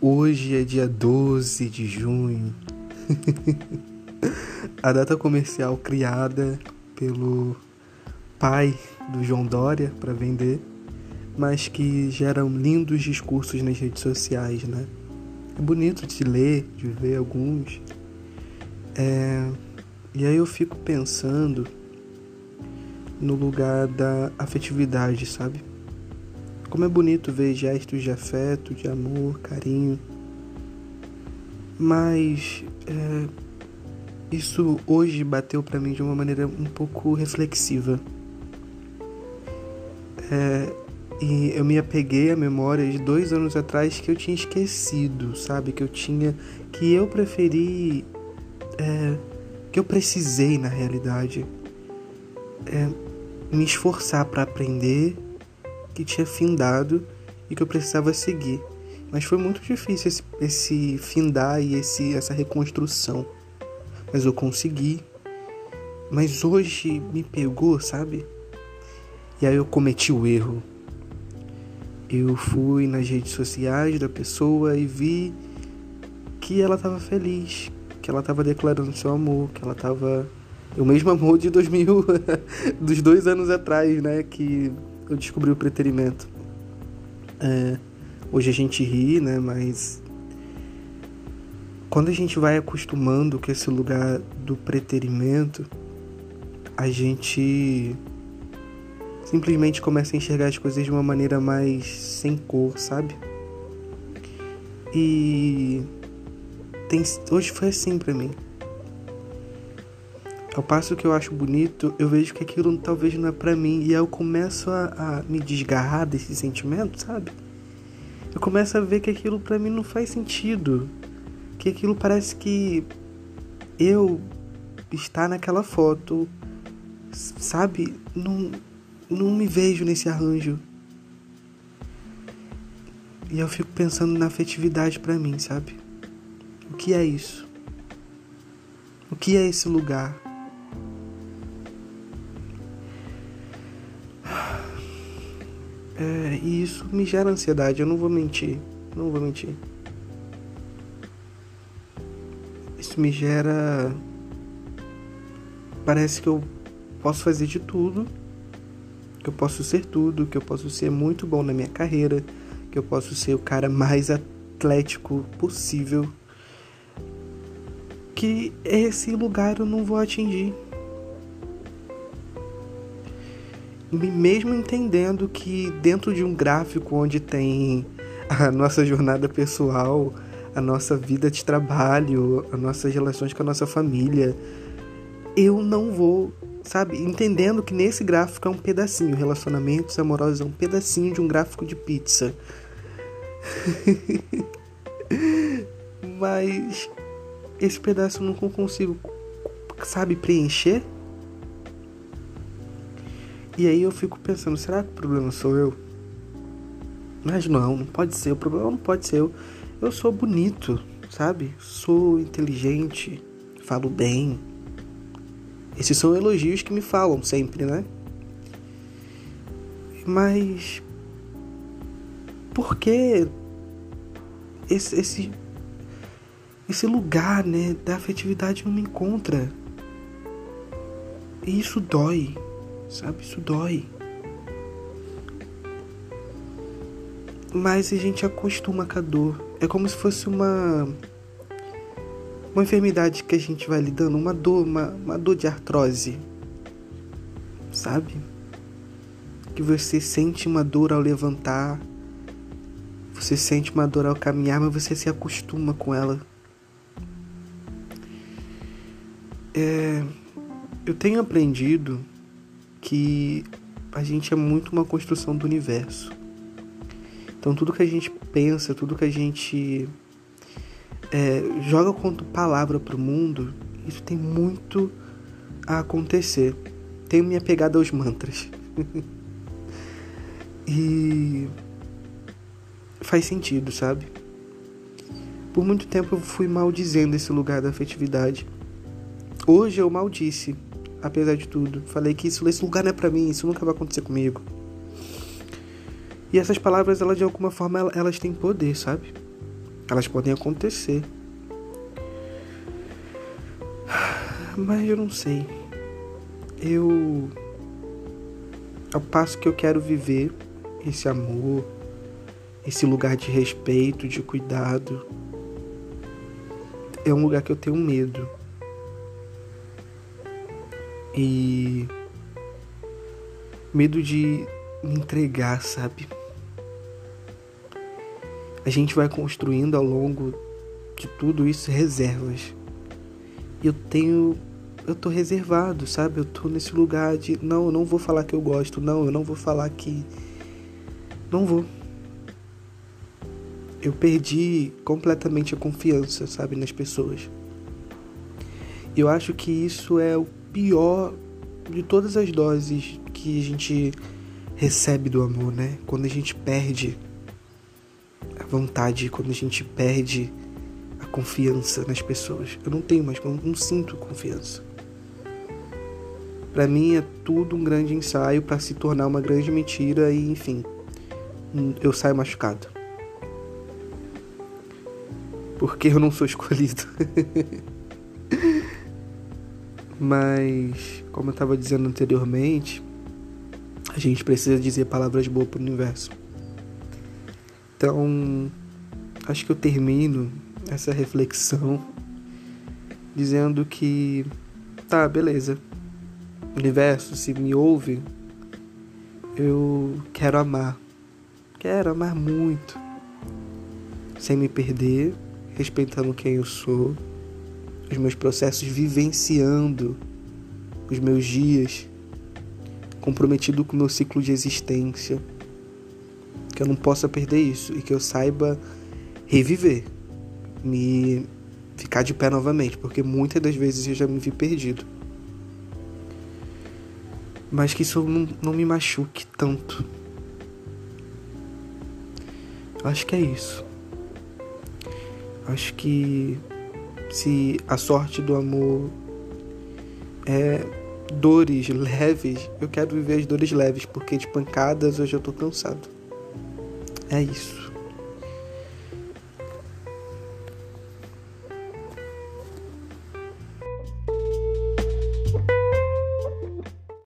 Hoje é dia 12 de junho. a data comercial criada pelo pai do João Dória para vender, mas que geram lindos discursos nas redes sociais, né? É bonito de ler, de ver alguns. É... E aí eu fico pensando no lugar da afetividade, sabe? Como é bonito ver gestos de afeto, de amor, carinho. Mas é, isso hoje bateu para mim de uma maneira um pouco reflexiva. É, e eu me apeguei à memória de dois anos atrás que eu tinha esquecido, sabe? Que eu tinha. que eu preferi. É, que eu precisei, na realidade, é, me esforçar para aprender que tinha findado e que eu precisava seguir. Mas foi muito difícil esse, esse findar e esse, essa reconstrução. Mas eu consegui. Mas hoje me pegou, sabe? E aí eu cometi o erro. Eu fui nas redes sociais da pessoa e vi que ela estava feliz, que ela estava declarando seu amor, que ela estava o mesmo amor de 2000, dos dois anos atrás, né? Que eu descobri o preterimento. É, hoje a gente ri, né? Mas quando a gente vai acostumando com esse lugar do preterimento, a gente simplesmente começa a enxergar as coisas de uma maneira mais sem cor, sabe? E tem, hoje foi assim para mim. Ao passo que eu acho bonito, eu vejo que aquilo talvez não é para mim e aí eu começo a, a, me desgarrar desse sentimento, sabe? Eu começo a ver que aquilo para mim não faz sentido, que aquilo parece que eu estar naquela foto, sabe? Não, não me vejo nesse arranjo. E eu fico pensando na afetividade para mim, sabe? O que é isso? O que é esse lugar? E isso me gera ansiedade, eu não vou mentir. Não vou mentir. Isso me gera. Parece que eu posso fazer de tudo, que eu posso ser tudo, que eu posso ser muito bom na minha carreira, que eu posso ser o cara mais atlético possível. Que esse lugar eu não vou atingir. Mesmo entendendo que dentro de um gráfico onde tem a nossa jornada pessoal, a nossa vida de trabalho, as nossas relações com a nossa família, eu não vou, sabe, entendendo que nesse gráfico é um pedacinho, relacionamentos amorosos é um pedacinho de um gráfico de pizza. Mas esse pedaço eu não consigo, sabe, preencher. E aí eu fico pensando, será que o problema sou eu? Mas não, não pode ser. O problema não pode ser eu. Eu sou bonito, sabe? Sou inteligente, falo bem. Esses são elogios que me falam sempre, né? Mas por que esse, esse, esse lugar né, da afetividade não me encontra? E isso dói sabe? Isso dói. Mas a gente acostuma com a dor. É como se fosse uma uma enfermidade que a gente vai lidando, uma dor, uma, uma dor de artrose. Sabe? Que você sente uma dor ao levantar, você sente uma dor ao caminhar, mas você se acostuma com ela. É, eu tenho aprendido que a gente é muito uma construção do universo. Então tudo que a gente pensa, tudo que a gente é, joga quanto palavra para o mundo, isso tem muito a acontecer. Tenho minha pegada aos mantras. e faz sentido, sabe? Por muito tempo eu fui maldizendo esse lugar da afetividade. Hoje eu maldisse apesar de tudo. Falei que isso, esse lugar não é para mim, isso nunca vai acontecer comigo. E essas palavras, elas de alguma forma, elas têm poder, sabe? Elas podem acontecer. Mas eu não sei. Eu. Ao passo que eu quero viver esse amor, esse lugar de respeito, de cuidado, é um lugar que eu tenho medo. E. Medo de me entregar, sabe? A gente vai construindo ao longo de tudo isso reservas. E eu tenho. Eu tô reservado, sabe? Eu tô nesse lugar de. Não, eu não vou falar que eu gosto. Não, eu não vou falar que. Não vou. Eu perdi completamente a confiança, sabe, nas pessoas. Eu acho que isso é o pior de todas as doses que a gente recebe do amor, né? Quando a gente perde vontade quando a gente perde a confiança nas pessoas. Eu não tenho mais, eu não sinto confiança. Para mim é tudo um grande ensaio para se tornar uma grande mentira e, enfim, eu saio machucado. Porque eu não sou escolhido. Mas, como eu estava dizendo anteriormente, a gente precisa dizer palavras boas para o universo. Então, acho que eu termino essa reflexão dizendo que tá, beleza. Universo, se me ouve, eu quero amar. Quero amar muito. Sem me perder, respeitando quem eu sou, os meus processos, vivenciando os meus dias, comprometido com o meu ciclo de existência que eu não possa perder isso e que eu saiba reviver, me ficar de pé novamente, porque muitas das vezes eu já me vi perdido. Mas que isso não, não me machuque tanto. Acho que é isso. Acho que se a sorte do amor é dores leves, eu quero viver as dores leves, porque de pancadas hoje eu tô cansado. É isso.